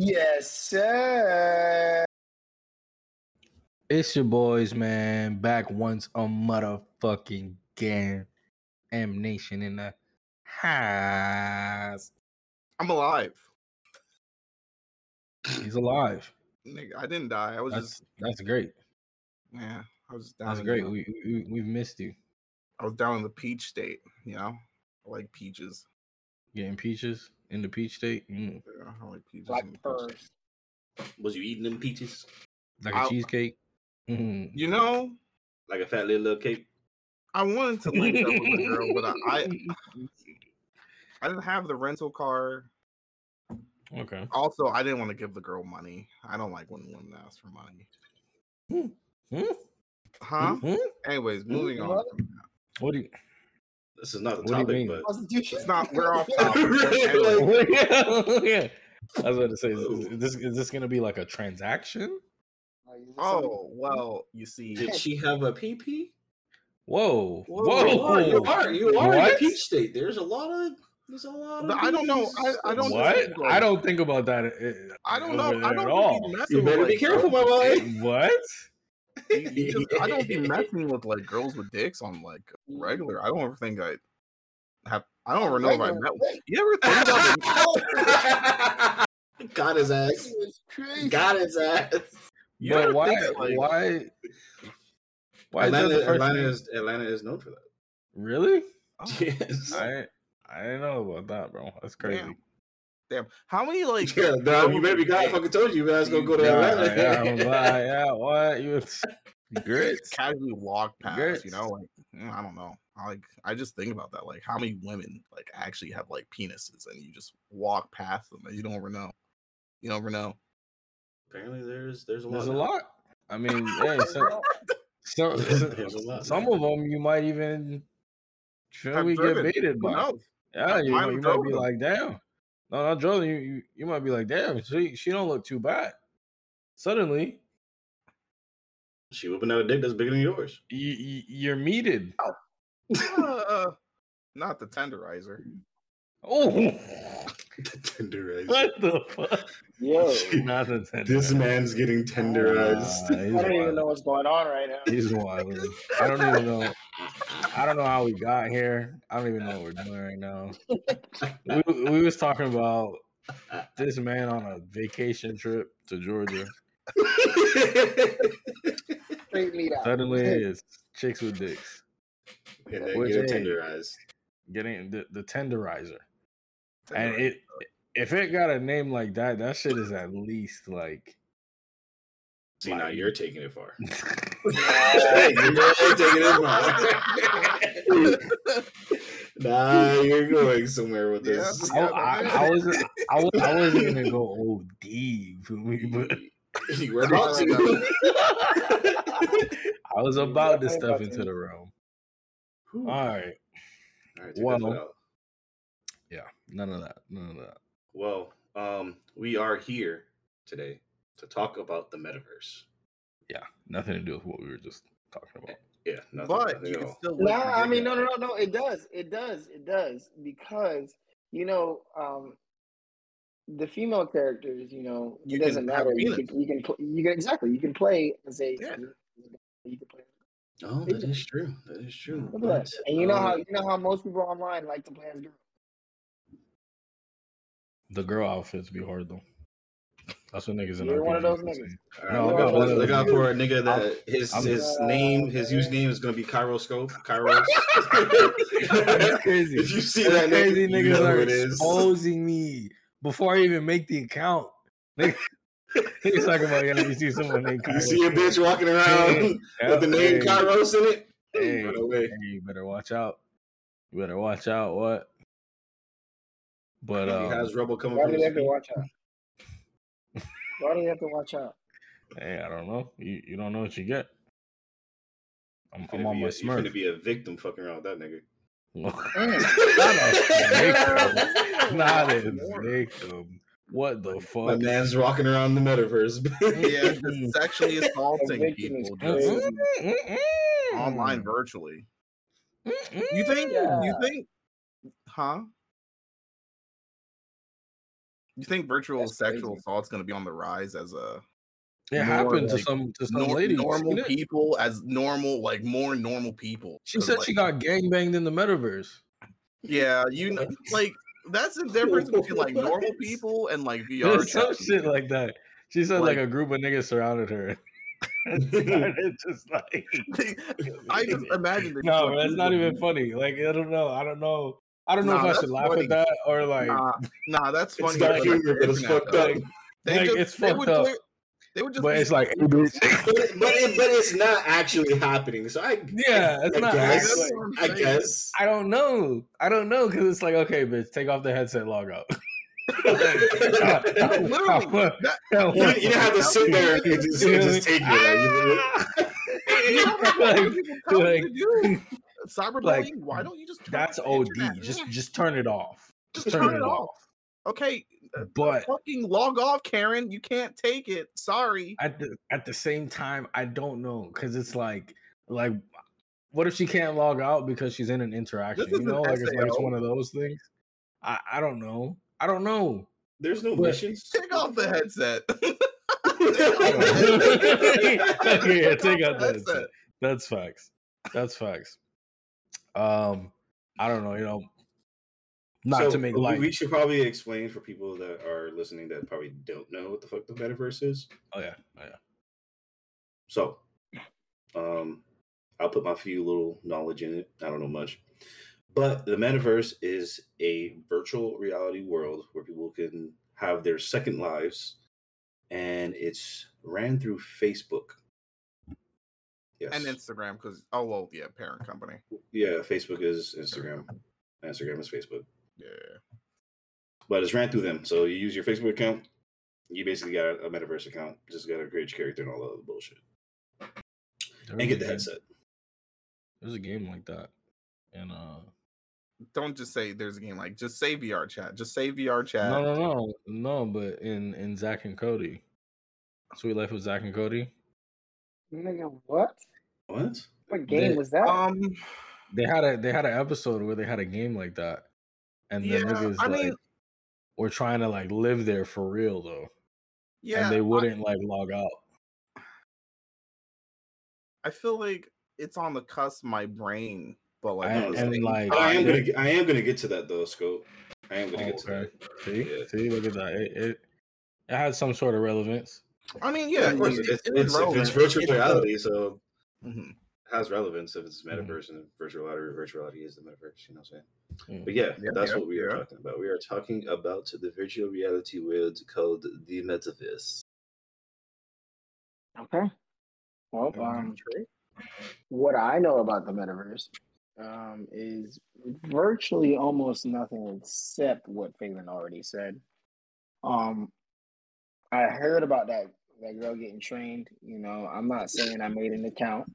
Yes, sir. It's your boys, man. Back once a motherfucking again. M Nation in the house. I'm alive. He's alive. Nigga, I didn't die. I was That's just that's great. yeah. I was down. That's great. the- We, we we've missed you. I was down in the peach state. You know, I like peaches. Getting peaches in the peach state. Mm, Yeah, I like peaches. Black in the peach pearls. state. Was you eating them peaches like a cheesecake. Mm. You know, like a fat little, little cake? I wanted to link up with a girl, but I, I I didn't have the rental car. Okay. Also, I didn't want to give the girl money. I don't like when women ask for money. Hmm? Huh? Hmm? Anyways, moving on. What? From that. What do you? This is not the What do you topic, mean? but Constitution. It's not. We're off topic. Anyway, Like- yeah. I was about to say, is, is this is this gonna be like a transaction? oh well, you see, did she have a PP? Whoa, Whoa, whoa! You are, you are, you are in the peach state. There's a lot of, there's a lot of. But I don't know. I- I don't know. What? I don't think about that. uh, I don't know. I don't at all. messing You better with, be like, careful, my boy. What? You- you just- I don't be messing with like girls with dicks on like mm. regular. I don't ever think I have. I don't ever know if I met. dick? You ever think about the, Got his ass. Got his ass. you but why? think, like, why? Why Atlanta, the first Atlanta is Atlanta is known for that. Really? oh, Yes. I I didn't know about that, bro. That's crazy. Damn. Damn. How many like? Yeah, dog, you better be glad I fucking told you, man. I was gonna go to Yeah, Atlanta. yeah, I'm glad, yeah, what you grits? casually walk past, you know, like mm, I don't know. I like I just think about that. Like how many women like actually have like penises and you just walk past them and you don't ever know. You don't ever know. Apparently, there's there's a lot. There's a lot. I mean, hey, so, so, There's a lot. some of them you might even feel Have we get driven. baited by. Yeah, you, Might might- you might be them. like, damn. No, not drove you, you. You might be like, damn. She she don't look too bad. Suddenly, She whipping out a dick that's bigger than yours. you, you you're meated. Uh, not the tenderizer. Oh, tenderized. what the fuck? Yo, Not the tender. This man's getting tenderized. Nah, he's I don't even know what's going on right now. He's wild. I don't even know. I don't know how we got here. I don't even know what we're doing right now. We, we was talking about this man on a vacation trip to Georgia. Straight lead out. Suddenly, it's chicks with dicks and then Which get it tenderized. getting the, the tenderizer, and it if it got a name like that, that shit is at least like. See, now like- you're taking it far. Nah, you're taking it far. nah, you're going somewhere with this. I, I, I wasn't. I, was, I wasn't gonna go OD. You feel me? But you were about to. I was about to definitely step into the realm. All right. All right, Well- foot out. Yeah. None of that. None of that. Well, um, we are here today to talk about the metaverse. Yeah. Nothing to do with what we were just talking about. Yeah, nothing, But nothing you can still. No, I mean, no, no, no, no. It does. It does. It does because you know, um, the female characters. You know, You it doesn't matter. You can, you can, pl- you can exactly. You can play as a. Yeah. You can play. Oh, that is true. That is true. Look at that. But, And you know how um, you know how most people online like to play as girls. The girl outfits be hard though. That's what niggas in You're our one of those community niggas. say. All right, No, look, I'm out, not one for, look out for a nigga that I'm- his I'm- his Uh, name his username is gonna be Kyroscope. Kairos. That's crazy. If you see That's that nigga, crazy you niggas know are who it is. exposing me before I even make the account. Nigga- Niggas talking about yeah, you see someone named You see a bitch walking around Yeah, with the name hey, Kairos in it. Hey, hey, you better watch out. You better watch out. What? But he um, has rubble coming Why from do his you have to feet. watch out? Why do you have to watch out? hey, I don't know. You you don't know what you get. I'm, You I'm on be my a- You finna smurf. be a victim fucking around with that nigga. Mm. Not a victim. What the fuck? My fuck? man's walking around the metaverse. Yeah, just sexually assaulting victim is people just online virtually. You think? Yeah. You think? Huh? You think virtual That's sexual crazy. assault's going to be on the rise as a It More happened to like some to some nor- lady. You normal people as normal, like more normal people? She said like, she got gangbanged in the metaverse. Yeah, you know, like that's the difference between like normal people and like VR. There's some chat shit like that. She said Like- like, a group of niggas surrounded her. it's just like I just imagine. that no, you it's not even funny. Like I don't know. I don't know. I don't know Nah, if I should laugh funny. at that or like Nah, nah, that's It's funny. not but, humor, like, but it's fucked up. They Like, just, it's they fucked would up. clear- They would just. but be- it's like but, it, but, it, but it's not actually happening. So I, yeah, it's I not guess, I guess. I don't know. I don't know because it's like okay, bitch, take off the headset, log out. Literally, You, you didn't have to sit there and just, just take it. Like, you- know Like- people like- Cyberbullying. like, why don't you just? Turn That's OD. internet? Just just turn it off. just turn, it off. Okay, uh, But fucking log off, Karen. You can't take it. Sorry. at the at the same time, I don't know because it's like like what if she can't log out because she's in an interaction? This You know, like it's like it's one of those things. I I don't know. I don't know. There's no But- missions. Take off the headset. yeah, take out the Headset. headset. That's facts. That's facts. Um, I don't know. You know, not So, to make light. We should probably explain for people that are listening that probably don't know what the fuck the metaverse is. Oh yeah, oh, yeah. So, um, I'll put my few little knowledge in it. I don't know much, but the metaverse is a virtual reality world where people can have their second lives, and it's ran through Facebook. Yes. and Instagram because oh well, yeah, parent company. yeah, Facebook is Instagram. Instagram is Facebook, Yeah. but it's ran through them. So you use your Facebook account, you basically got a metaverse account. Just got to create your character and all that other bullshit, There and get the game- headset. There's a game like that, and uh, Don't just say there's a game like just say VR chat. Just say VR chat. no, no, no, no. But in in Zack and Cody, Suite Life with Zack and Cody, Nigga, what? What? What game They- was that? Um. they had a they had an episode where they had a game like that, and the Yeah, niggas I like mean- were trying to like live there for real though, Yeah. and they wouldn't like log out. I, feel like it's on the cusp of my brain, but like And- at the and, like- I am gonna. get- I am gonna get to that though, Scope. I am gonna Oh, get to okay. that. See, Yeah. see, look at that. It, it it had some sort of relevance. I mean, Yeah, yeah, of course. it- It's, it's, if it's virtual It's reality, so Mhm. has relevance if it's Mhm. metaverse and virtual reality. Virtual reality is the metaverse. You know what I'm saying? Mm. But yeah, Yeah, that's yeah, what we are yeah. talking about. We are talking about the virtual reality world called the metaverse. Okay. Well, Mhm. um, what I know about the metaverse um, is virtually almost nothing except what Phelan already said. Um, I heard about that that girl getting trained. You know, I'm not saying I made an account,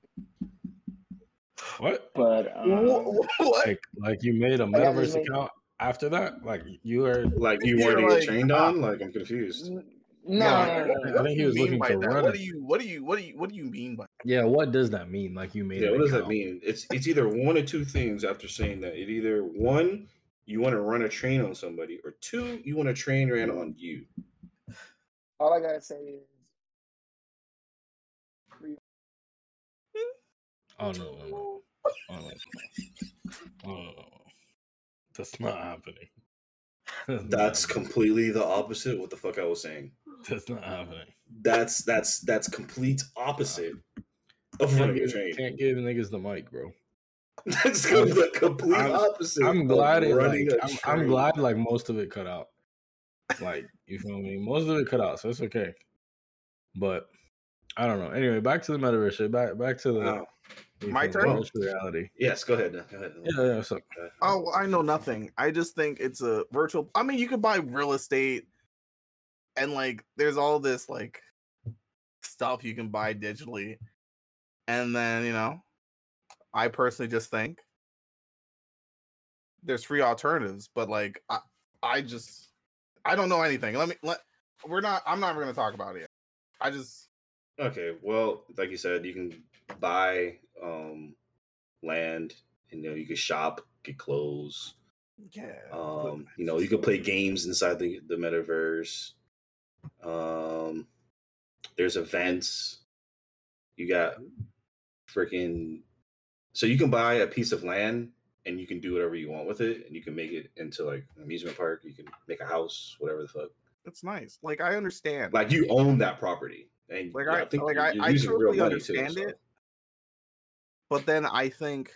What? but um, What? Like like you made a Like, I just metaverse made- account after that? Like you were Like you You're wanted to like, trained uh, on? Like I'm confused. no, Yeah, no, no, what- no, I think he was looking mean by to that? run What do you what do you what do you what do you mean by Yeah, what does that mean? Like you made Yeah, an what does that mean? It's it's either one or two things after saying that. It either one, you want to run a train on somebody, or two, you want to train ran on you. All I gotta say is, Oh no, no, no. Oh, no, no. Oh, no. That's not happening. That's, not That's happening. completely the opposite of what the fuck I was saying. That's not happening. That's that's that's complete opposite of Can't running a train. can't give niggas the mic, bro. That's the complete I'm- opposite. I'm of glad it running like I'm, I'm glad like most of it cut out. Like you feel me? Most of it cut out, so it's okay. But I don't know. Anyway, back to the metaverse. shit. Back back to the Wow. You My turn? virtual reality. Yes, go ahead. Go ahead. Yeah, yeah. So Oh, I know nothing. I just think it's a virtual. I mean, you could buy real estate, and like, there's all this like stuff you can buy digitally, and then you know, I personally just think there's free alternatives, but like, I, I just, I don't know anything. Let me let. We're not. I'm not even gonna talk about it. I just. Okay, well, like you said, you can buy um land, and you know you can shop, get clothes, Yeah. Um, you know, you can play games inside the, the metaverse. Um, there's events. You got freaking so you can buy a piece of land and you can do whatever you want with it and you can make it into like an amusement park, you can make a house, whatever the fuck. That's nice. Like I understand. Like you own that property. And Like, yeah, I- like, you're- I- I totally money understand so- it. But then I think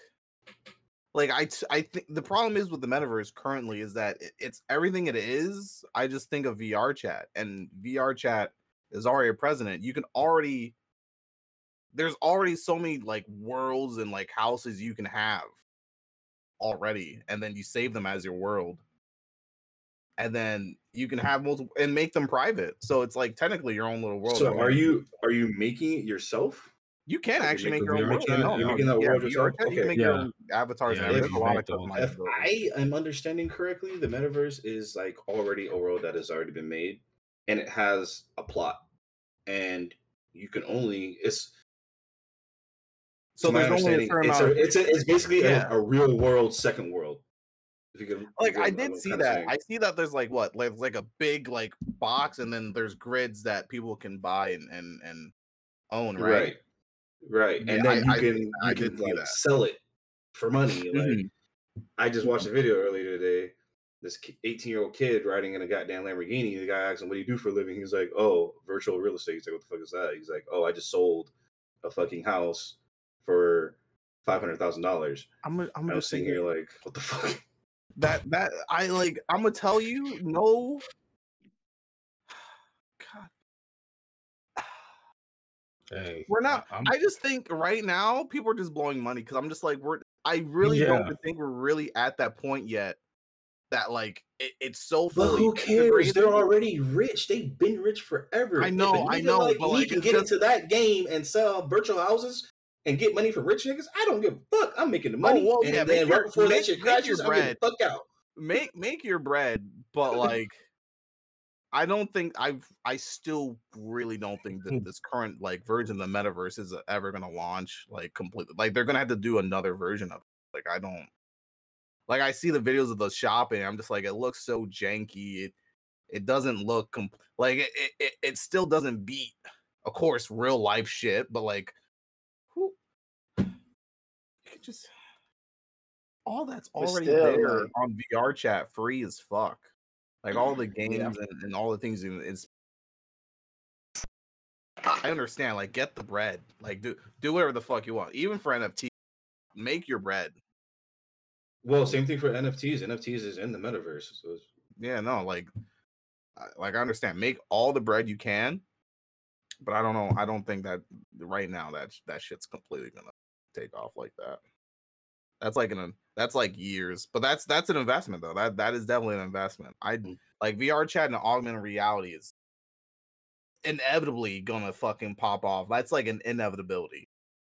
like I I think the problem is with the metaverse currently is that it- it's everything it is. I just think of VR chat and VR chat is already a president. You can already there's already so many like worlds and like houses you can have already and then you save them as your world and then you can have multiple and make them private so it's like technically your own little world So are you are you making it yourself? You can actually you make make your own VR world. You're making that yeah, world VR yourself? chat, You Okay. can make your own avatars Yeah, and you everything. can A lot make of the whole customized If. I am understanding correctly, the metaverse is like already a world that has already been made and it has a plot. And you can only it's So there's only a understanding, certain it's, amount. a, it's, a, it's basically a- Yeah. a, real world second world. If you can, like I did see that. I see that there's like what, like like a big like box, and then there's grids that people can buy and and, and own, right? right, right, and Yeah, then I- you can I you can like that. sell it for money. Like Mhm. I just watched a video earlier today. This 18 year old kid riding in a goddamn Lamborghini. The guy asked him, "What do you do for a living?" He's like, "Oh, virtual real estate." He's like, "What the fuck is that?" He's like, "Oh, I just sold a fucking house for five hundred thousand dollars." I'm gonna- I'm I was just sitting here like, "What the fuck?" that that I like. I'm gonna tell you, no. Hey, we're not. I'm- I just think right now people are just blowing money because I'm just like we're. I really Yeah. don't think we're really at that point yet. That like it, it's so But who cares? They're already rich. They've been rich forever. I know, I know, Like but, like, can get just- into that game and sell virtual houses and get money from rich niggas. I don't give a fuck. I'm making the oh, money. well, and yeah, then right before that shit crashes, I'm getting the fuck out. make make your bread, but like I don't think I I still really don't think Hmm. that this current like version of the metaverse is ever gonna launch like completely. Like they're gonna have to do another version of it. Like I don't like I see the videos of the shopping. I'm just like it looks so janky. It it doesn't look com- like it, it it it still doesn't beat of course real life shit, but like who you could just all that's already still, there like- on VR chat free as fuck. Like all the mm, games and, and all the things in it's I understand, like get the bread. Like do do whatever the fuck you want. Even for NFT, make your bread. Well, same thing for NFTs. NFTs is in the metaverse. So Yeah, no, like like I understand. Make all the bread you can. But I don't know. I don't think that right now that that shit's completely gonna take off like that. That's like an that's like years, but that's that's an investment though. That that is definitely an investment. I Mm. like VR chat and augmented reality is inevitably gonna fucking pop off. That's like an inevitability.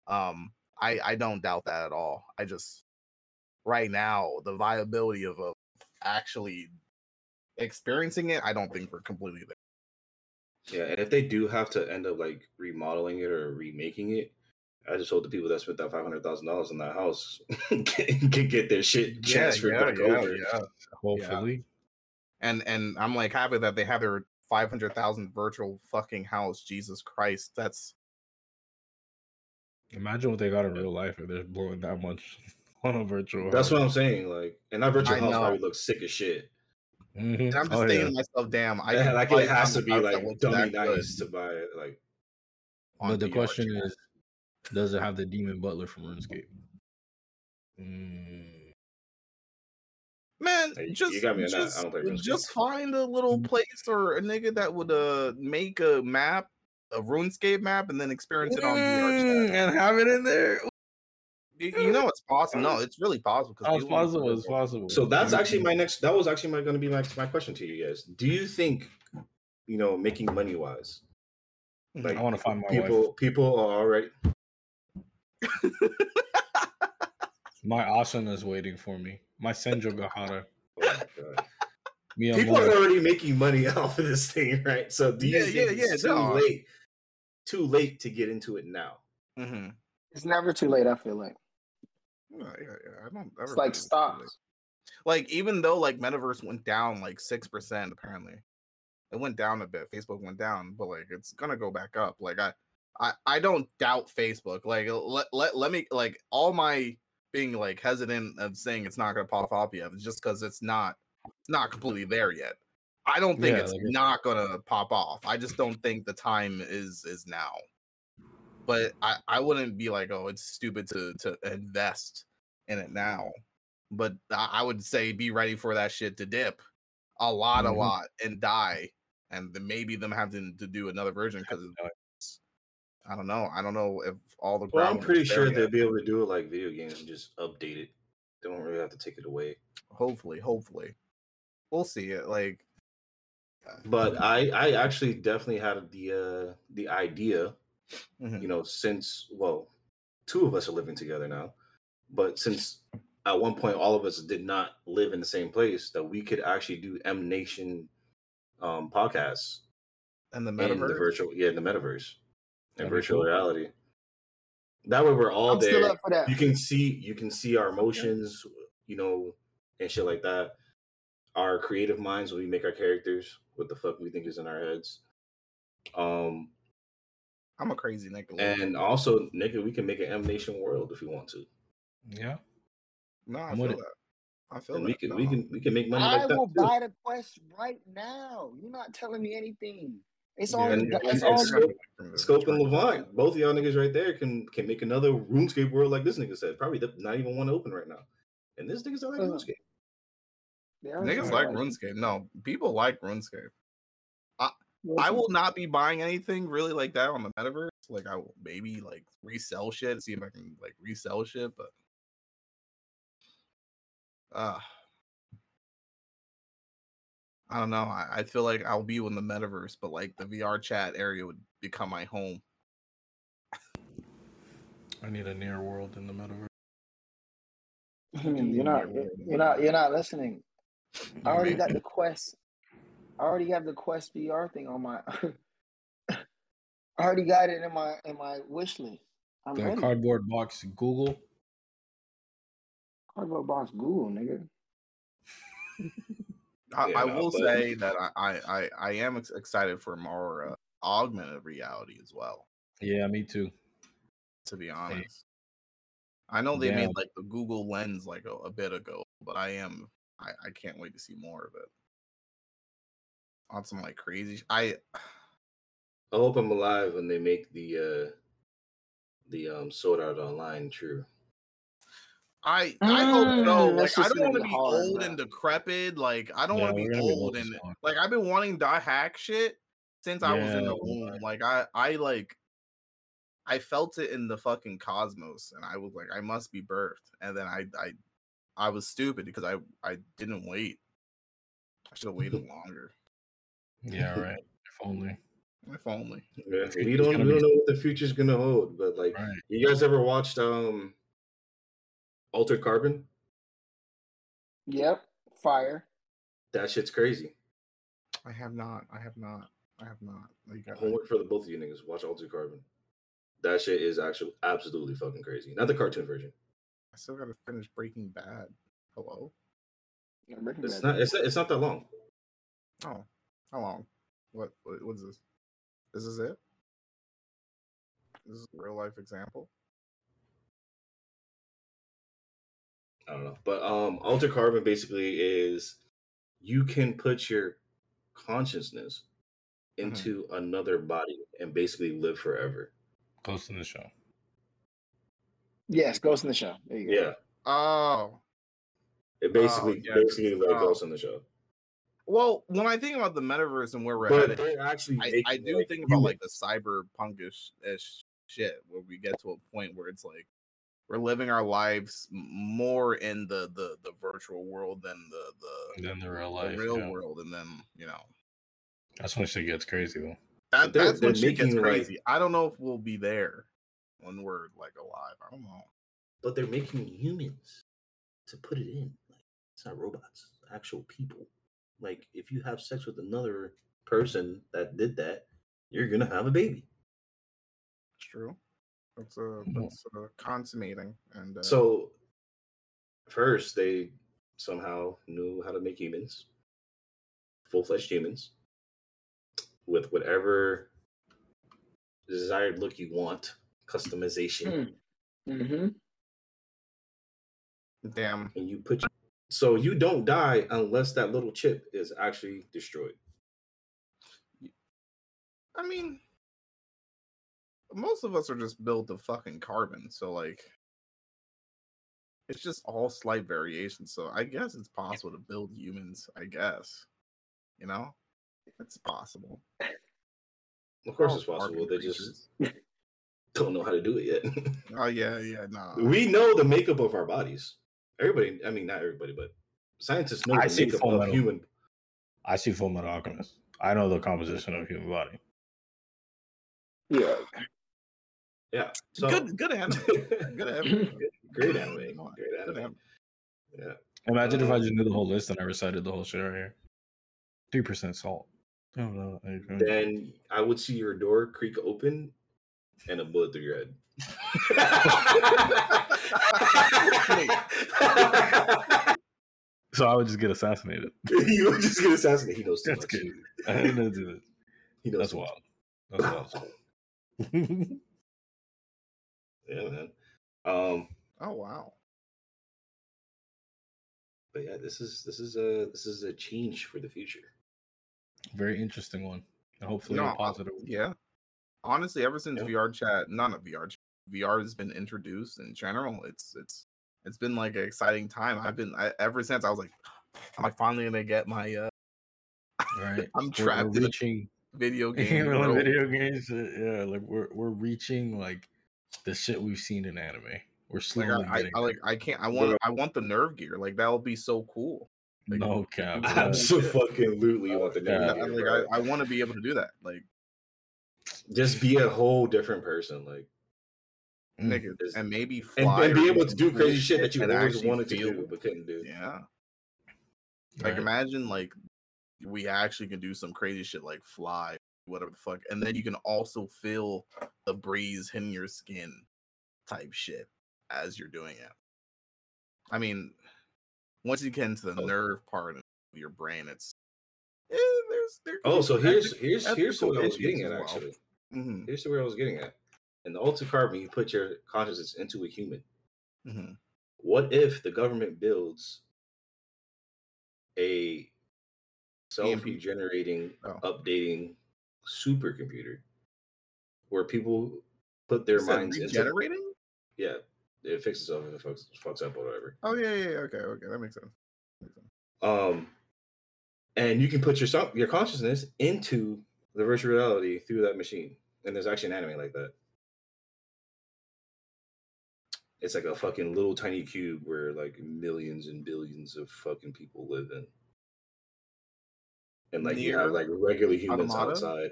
Um, I I don't doubt that at all. I just right now the viability of, of actually experiencing it, I don't think we're completely there. yeah, and if they do have to end up like remodeling it or remaking it, I just hope the people that spent that five hundred thousand dollars on that house can, can get their shit transferred back over. hopefully. And and I'm like happy that they have their five hundred thousand virtual fucking house. Jesus Christ, that's Imagine what they got in real life if they're blowing that much on a virtual. That's house. what I'm saying. Like, and that virtual I house know. probably looks sick as shit. Mhm. and I'm just Oh, thinking yeah. to myself, damn, I Yeah, like it has to be like looks dummy that good nice to buy it. Like, But the question is, does it have the demon butler from RuneScape? Mm. Man, Hey, just you got me on. I just, don't play just find a little place or a nigga that would uh make a map, a RuneScape map, and then experience it on VR Mm, chat. and have it in there. You, you know it's possible. No, it's really possible. 'cause Oh, it's possible. play It's possible. so that's Mhm. actually my next. That was actually my going to be my my question to you guys. Do you think, you know, making money wise, Mhm. like I want to find my people wife. people are already My Asuna is waiting for me. My Senjougahara. oh my God. Me and people are already making money off of this thing, right? So do you Yeah, yeah, it's yeah, too no. late? Too late to get into it now. Mhm. It's never too late. I feel like Yeah, yeah, yeah. I don't ever it's like think it's too late. stocks. Like even though like metaverse went down like six percent apparently, it went down a bit. Facebook went down, but like it's gonna go back up. Like I, I, I don't doubt Facebook. Like let let let me like all my being like hesitant of saying it's not gonna pop up yet. It's just because it's not it's not completely there yet. I don't think Yeah, it's like- not gonna pop off. I just don't think the time is is now. But I I wouldn't be like, oh, it's stupid to to invest in it now. But I, I would say be ready for that shit to dip a lot, Mhm. a lot, and die, and then maybe them having to do another version because I don't know. I don't know if all the. Well, I'm pretty sure they'll be able to do it like video games and just update it. They don't really have to take it away. Hopefully, hopefully, we'll see it. Like, But I, I actually definitely had the uh the idea, mhm. you know, since well, two of us are living together now, but since at one point all of us did not live in the same place, that we could actually do M Nation um podcasts and the metaverse. the virtual, yeah, in the metaverse, in virtual cool. reality. That way, we're all I'm there. still up for that. you can see you can see our emotions you know and shit like that our creative minds when we make our characters what the fuck we think is in our heads um I'm a crazy nigga. and also nigga we can make an m nation world if we want to Yeah. no, I I'm feel with that. I feel and we can we can we can make money I like that will too. buy the quest right now. You're not telling me anything. It's Yeah, on. and- the, and- it's and on. Scope- Scope and the- Levant, both of y'all niggas right there can can make another RuneScape world like this nigga said. Probably the, not even one open right now. And this nigga's like Uh, RuneScape. They are Niggas saying, like RuneScape. No, people like RuneScape. I will not be buying anything really like that on the metaverse. Like I will maybe like resell shit, see if I can like resell shit, but uh I don't know. I, I feel like I'll be in the metaverse, but like the VR chat area would become my home. I need a near world in the metaverse. You're not. You're not. You're not listening. I already got the quest. I already have the quest VR thing on my. I already got it in my in my wish list. I'm The ready. cardboard box Google. Cardboard box Google, nigga. I, Yeah, I will but- say that I, I, I, I am excited for more uh, augmented reality as well. Yeah, me too. To be honest, I know they Yeah. made like the Google Lens like a, a bit ago, but I am I, I can't wait to see more of it. On some like crazy, sh- I I hope I'm alive when they make the uh the um Sword Art Online true. I I hope so. Mm, Like I don't want to be be hard, old bro. and decrepit. Like I don't Yeah, want to be gonna be old old and fuck. like I've been wanting to hack shit since I was in the womb. Like I I like I felt it in the fucking cosmos, and I was like, I must be birthed. And then I I I was stupid because I I didn't wait. I should have waited longer. Yeah, right. if only. If only. Yeah, we don't gonna we be- don't know what the future's gonna hold, but like Right. you guys ever watched um Altered Carbon? Yep. Fire. That shit's crazy. I have not. I have not. I have not. Like, I, Homework for the both of you niggas. Watch Altered Carbon. That shit is actually absolutely fucking crazy. Not the cartoon version. I still gotta finish Breaking Bad. Hello. Yeah, Breaking It's Bad. not. It's not, it's not that long. Oh, how long? What? what what's this? Is This is it. This is a real life example. I don't know. But um Altered Carbon basically is you can put your consciousness Mm-hmm. into another body and basically live forever. Ghost in the Shell. Yes, Ghost in the Shell. There you go. Yeah. Oh, It basically yeah, basically like oh. Ghost in the Shell. well, when I think about the metaverse and where we're But headed, they're actually I, I do like, think about like the cyberpunkish ish shit where we get to a point where it's like we're living our lives more in the the the virtual world than the the, And then the real the life. real yeah. world, and then you know That's when shit gets crazy though. that They're- that's when they're shit gets making, like- crazy. I don't know if we'll be there when we're like alive. I don't know. but they're making humans to put it in. Like it's not robots, it's actual people. Like if you have sex with another person that did that, you're gonna have a baby. It's true. That's uh, Mhm. that's uh, consummating and uh, So first they somehow knew how to make humans, full fledged humans, with whatever desired look you want, customization, Mm-hmm. Damn. and you put so you don't die unless that little chip is actually destroyed. I mean, most of us are just built of fucking carbon, so like, it's just all slight variations. So I guess it's possible to build humans. I guess, you know, it's possible. Of course, All it's possible. carbon They just don't know how to do it yet. Oh yeah, yeah, no. we know the makeup of our bodies. Everybody, I mean, not everybody, but scientists know I the see makeup of Metal. human. I see Full Metal Alchemist. I know the composition of human body. Yeah. Yeah. So good, good anime. Good anime. great anime. Good Great anime. anime. Yeah. Imagine if I Um, just knew the whole list and I recited the whole shit right here. Three percent salt. Oh, no, I- I- Then I would see your door creak open and a bullet through your head. So I would just get assassinated. you would just get assassinated. He knows too That's much. good. I didn't know do it. He knows That's wild. That's wild. Yeah, man. Um, Oh wow. but yeah, this is this is a this is a change for the future. Very interesting one. And hopefully No, a positive. one. Yeah. Honestly, ever since Yeah. VR chat, not a VR chat, VR has been introduced in general. It's it's it's been like an exciting time. I've been I, ever since I was like, am I finally gonna get my uh Right. I'm We're- trapped We're in a reaching video game video games. Yeah, like we're we're reaching like the shit we've seen in anime. We're Like slowly I, I, getting I like I can't I want I want the nerve gear. Like that would be so cool. there. like, no cap. I- bro. Absolutely, you want the Yeah. name I, of like I, I want to be able to do that. Like just be a whole different person, like Mm. nigga, Is- and maybe and, fly and or be able to do crazy shit that you and always actually wanted to do but couldn't do. Yeah. Like Right. imagine like we actually can do some crazy shit like fly, whatever the fuck, and then you can also feel the breeze hitting your skin, type shit as you're doing it. I mean, once you get into the Oh. nerve part of your brain, it's eh, there's there. Oh, so here's here's here's what I was getting at well. actually. hmm Here's where I was getting at. In the Altered Carbon, you put your consciousness into a human. hmm What if the government builds a self-regenerating, Oh. updating supercomputer where people put their minds into regenerating. yeah, it fixes itself if it fucks, fucks up or whatever. Oh yeah, yeah, yeah, okay, okay, that makes sense. Makes sense. Um, and you can put your so- your consciousness into the virtual reality through that machine. And there's actually an anime like that. It's like a fucking little tiny cube where like millions and billions of fucking people live in. And like you have like regular humans Automata? outside.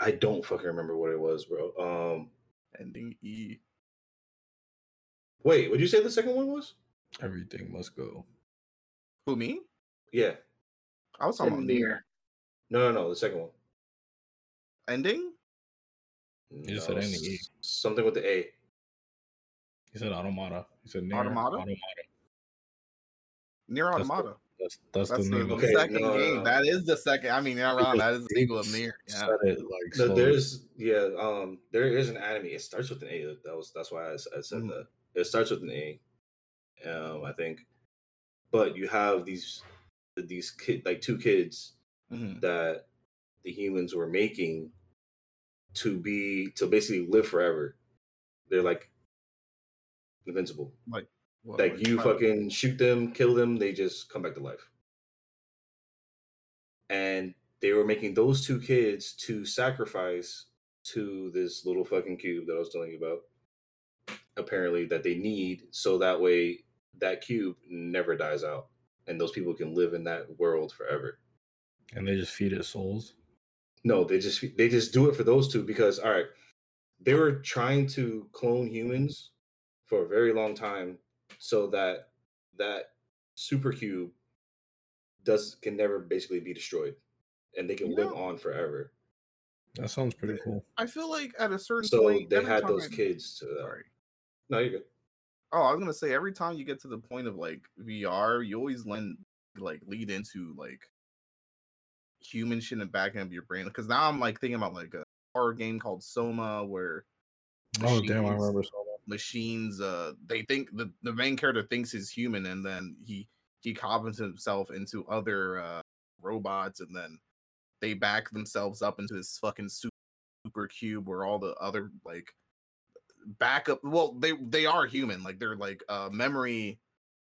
I don't fucking remember what it was, bro. Um Ending E. wait, what did you say the second one was? Everything must go. Who me? Yeah. I was talking about Nier. Near. No, no, no, the second one. Ending. You just said No, NE. s- Something with the A. He said automata. He said Nier Automata? Nier That's the- Automata. That's that's, That's the the, name the Okay, second no, no, game. no. That is the second. I mean, you're not wrong. That is the sequel of Nier. Yeah. It like No, slowly. there's yeah, um, there is an anime. It starts with an A. That was that's why I said Mm. that. It starts with an A. Um, I think, but you have these these kid like two kids Mhm. that the humans were making to be to basically live forever. They're like invincible. What, Like what you type- fucking shoot them, kill them, they just come back to life. And they were making those two kids to sacrifice to this little fucking cube that I was telling you about. Apparently, that they need so that way that cube never dies out, and those people can live in that world forever. and they just feed it souls. No, they just they just do it for those two because all right, they were trying to clone humans for a very long time so that that supercube does can never basically be destroyed and they can You live know- on forever. That sounds pretty cool. I feel like at a certain So point, they had those time- kids to that. Sorry. No, you're good. Oh, I was gonna say every time you get to the point of like VR, you always lend like lead into like human shit in the back end of your brain. Because now I'm like thinking about like a horror game called Soma where Oh damn, I remember so machines uh they think the, the main character thinks he's human and then he he copies himself into other uh robots and then they back themselves up into this fucking su- super cube where all the other like backup well they they are human like they're like uh memory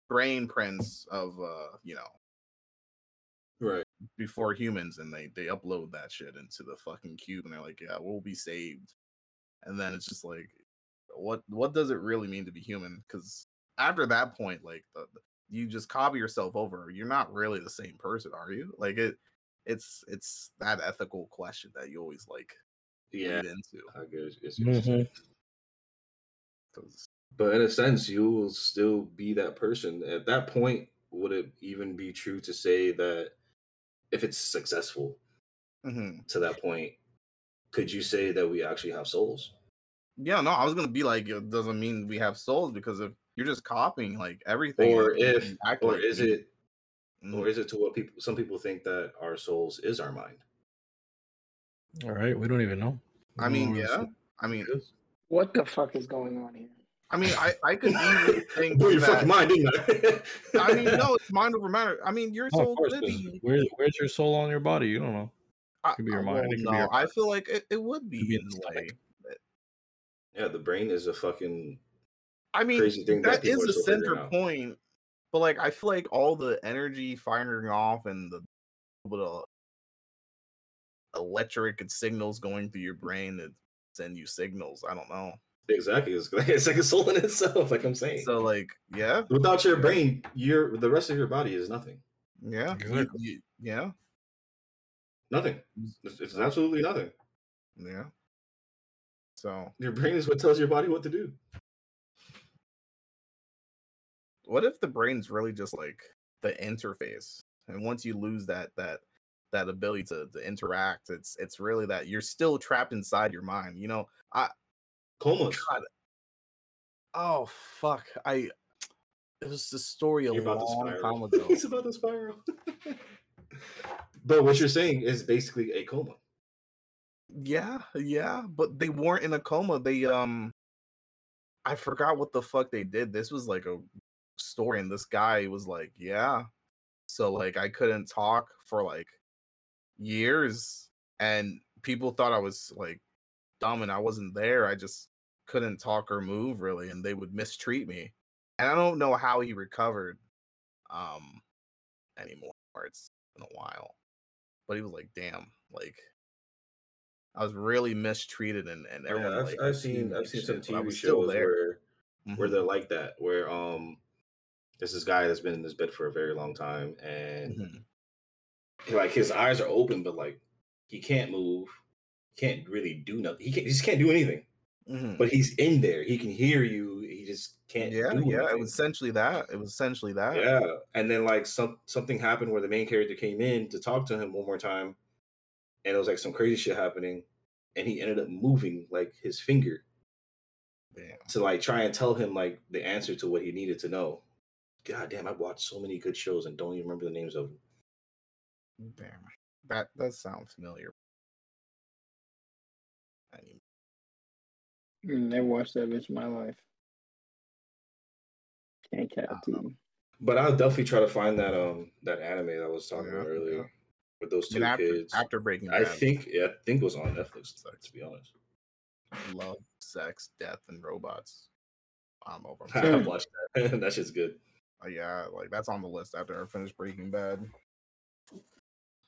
brain prints of uh you know Right. before humans and they they upload that shit into the fucking cube and they're like yeah we'll be saved and then it's just like what what does it really mean to be human because after that point like the, the- you just copy yourself over you're not really the same person are you like it it's it's that ethical question that you always like Yeah. lead into I guess it's, Mhm. 'cause- But in a sense, you will still be that person. At that point, would it even be true to say that if it's successful Mhm. to that point, could you say that we actually have souls? Yeah no i was gonna be like it doesn't mean we have souls because if you're just copying like everything Or if, or like is you- it, Mhm. or is it to what people? Some people think that our souls is our mind. All right, we don't even know. We i don't mean yeah i mean What the fuck is going on here? i mean i i could easily think Blew your that- fucking mind, didn't I? I mean, no, it's mind over matter. I mean, your Oh, of soul course, could 'cause be. where, where's your soul on your body? You don't know. I, could be your I- mind, well, it could be no, your I feel like it, it would be be in in the way. Yeah, the brain is a fucking I mean, crazy thing that that people is are the center out. point. But like, I feel like all the energy firing off and the little electric and signals going through your brain that send you signals. I don't know. exactly. It's, it's like a soul in itself. Like I'm saying. So like, yeah, Without your brain, your the rest of your body is nothing. yeah, Exactly. yeah, Nothing. It's, it's absolutely nothing. yeah. So Your brain is what tells your body what to do. what if the brain's really just like the interface and once you lose that that that ability to, to interact it's it's really that you're still trapped inside your mind you know i Comas. God, oh fuck i it was the story a You're long time spiral. ago it's about to spiral. but what you're saying is basically a coma. Yeah yeah but they weren't in a coma they um i forgot what the fuck they did this was like a story and this guy was like yeah. So like i couldn't talk for like years and people thought i was like dumb and i wasn't there i just couldn't talk or move really and they would mistreat me and i don't know how he recovered um anymore it's been a while but he was like damn like i was really mistreated and, and everyone Yeah, I've, like, I've seen I've seen some TV still shows there. where where Mhm. they're like that, where um there's this guy that's been in this bed for a very long time and Mhm. like his eyes are open, but like he can't move, can't really do nothing. He can't he just can't do anything. Mhm. But he's in there. He can hear you. He just can't yeah yeah it was essentially that it was essentially that Yeah, and then like some something happened where the main character came in to talk to him one more time, and it was like some crazy shit happening, and he ended up moving like his finger Damn. to like try and tell him like the answer to what he needed to know. God damn, I've watched so many good shows and don't even remember the names of them. Damn. That does sound familiar. I mean, Mm, Never watched that bitch in my life. Can't cap to. But I'll definitely try to find that um that anime that I was talking Yeah, about earlier yeah. With those two after, kids. after Breaking I Bad, think yeah, I think it was on Netflix to be honest. love, sex, death, and robots. I'm over. I watched that. that shit's good. Uh, yeah, like that's on the list after I finish Breaking Bad.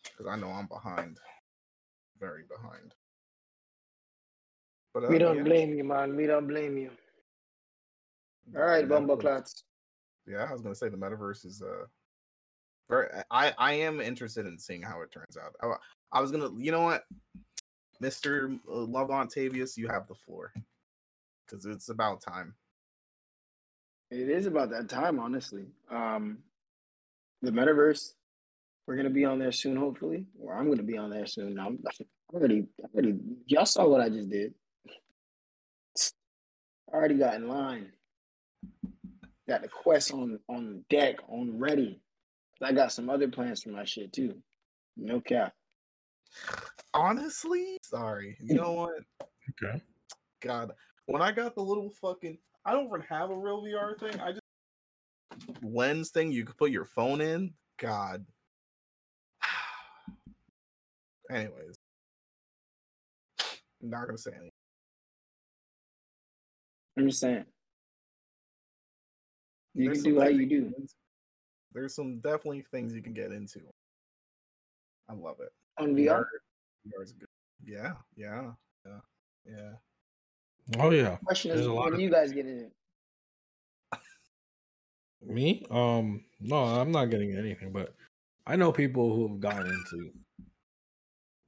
Because I know I'm behind, very behind. But uh, We don't yeah, blame you, man. We don't blame you. All right, the Bumbo. Yeah, I was gonna say the metaverse is uh, very. I I am interested in seeing how it turns out. I, I was gonna, you know what, Mister Love Ontavius, you have the floor, because it's about time. It is about that time, honestly. Um, the metaverse, we're gonna be on there soon, hopefully, or I'm gonna be on there soon. I'm already, already. Y'all saw what I just did. I already got in line. got the Quest on on deck, on ready. I got some other plans for my shit too. No cap. Honestly, sorry. You know what? Okay. God, when I got the little fucking, I don't even have a real VR thing. I just lens thing you could put your phone in. God. Anyways, I'm not gonna say anything. I'm just saying. You There's can do how you do. get into. There's some definitely things you can get into. I love it. On VR? VR is good. Yeah, yeah, yeah, yeah. Oh yeah. Question is, There's a lot when of- do you guys get in it? Me? Um, no, I'm not getting anything, but I know people who have gotten into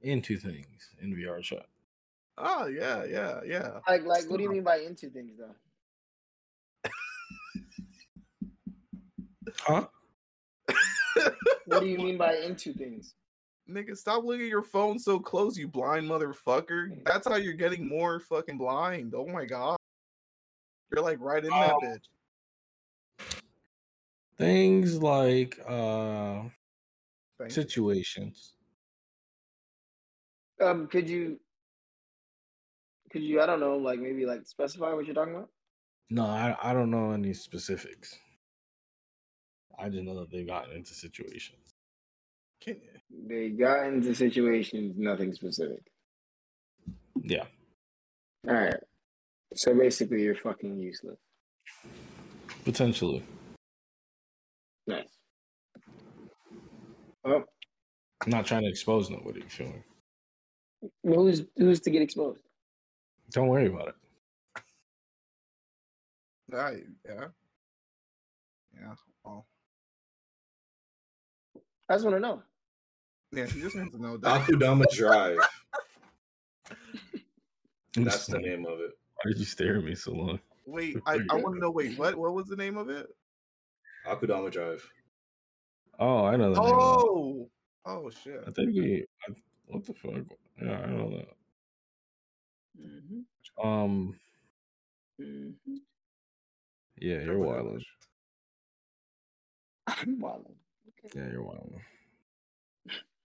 into things in VR chat. Oh yeah, yeah, yeah. Like, like, what do you mean by into things though? Huh? What do you mean by into things? Nigga, stop looking at your phone so close, you blind motherfucker. That's how you're getting more fucking blind. Oh my god. You're like right in that bitch. Things like uh Thank you. situations. Um, could you, could you, I don't know, like maybe like specify what you're talking about? No, I, I don't know any specifics. I just know that they've gotten into situations. Can you? They got into situations, nothing specific. Yeah. All right. So basically, you're fucking useless. Potentially. Nice. Well, I'm not trying to expose nobody, you feel me? who's who's to get exposed? Don't worry about it. Right, yeah. Yeah. Well, I just want to know. yeah, he just wants to know that. Akudama Drive. That's the name of it. Why did you stare at me so long? Wait, I, I want to know. Wait, what? What was the name of it? Akudama Drive. Oh, I know the name. Oh, oh shit. I think we. I, what the fuck? Yeah, I know that. Mm-hmm. Um, Mm-hmm. yeah, you're wild. I'm wilding. Yeah, you're wild.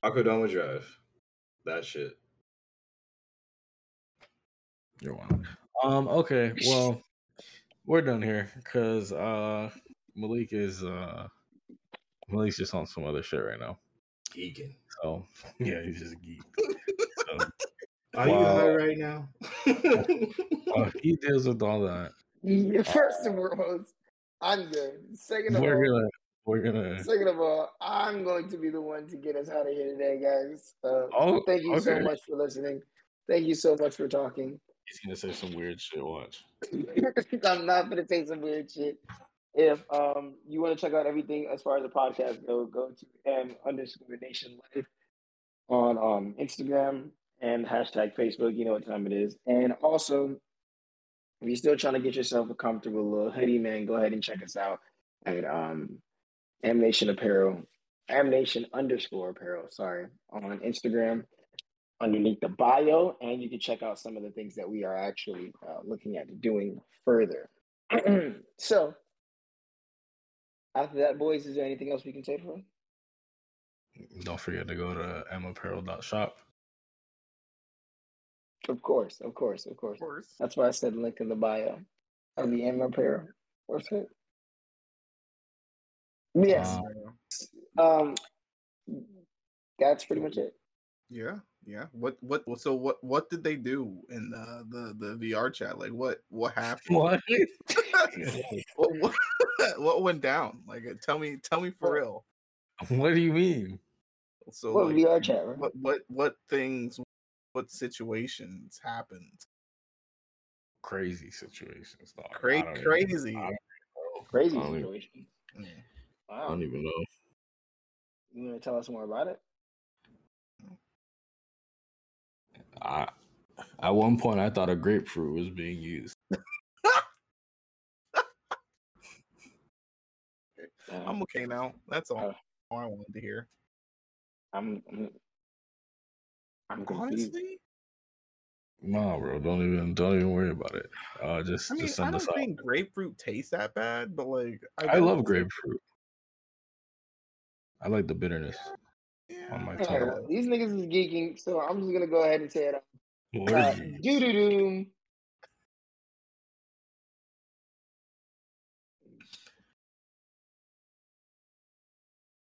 Akudama Drive. That shit. You're one. Um, okay, well, we're done here because uh, Malik is uh, Malik's just on some other shit right now. Geeking. So yeah, he's just a geek. So, Are you high right now? uh, he deals with all that. First and foremost, I'm good. Second of all, gonna, we're gonna. second of all, I'm going to be the one to get us out of here today, guys. Uh, Oh, thank you so much for listening. Thank you so much for talking. He's gonna say some weird shit. Watch. I'm not gonna say some weird shit. If um you want to check out everything as far as the podcast go, go to m underscore nation life on um Instagram and hashtag Facebook. You know what time it is. And also, if you're still trying to get yourself a comfortable little hoodie, man, go ahead and check us out at um M Nation Apparel, M Nation underscore Apparel. Sorry, on Instagram underneath the bio, and you can check out some of the things that we are actually uh, looking at doing further. so, after that, boys, is there anything else we can say for them? Don't forget to go to mapparel.shop. Of course, of course, of course. Of course. That's why I said link in the bio of the M Apparel. What's it? Yes. Um, Um, that's pretty much it. Yeah, yeah. What, what? So what? What did they do in the the, the VR chat? Like, what? What happened? What? what, what, what went down? Like, uh, tell me, tell me for real. what do you mean? So, What like, VR chat, right? what, what, what things, what situations happened? Crazy situations, dog. I Cra- don't even- crazy. situations. don't Crazy I don't even- situation. I Wow. don't even know. You want to tell us more about it? I, at one point, I thought a grapefruit was being used. I'm okay now. That's all, Uh, all I wanted to hear. I'm, I'm, I'm confused. Honestly, No, bro, don't even don't even worry about it. Uh, just I mean, just I don't us out. think grapefruit tastes that bad, but like I get love grapefruit. I like the bitterness Yeah. on my tongue. well, these niggas is geeking, so I'm just gonna go ahead and say it. Uh, Word. doo doo doo.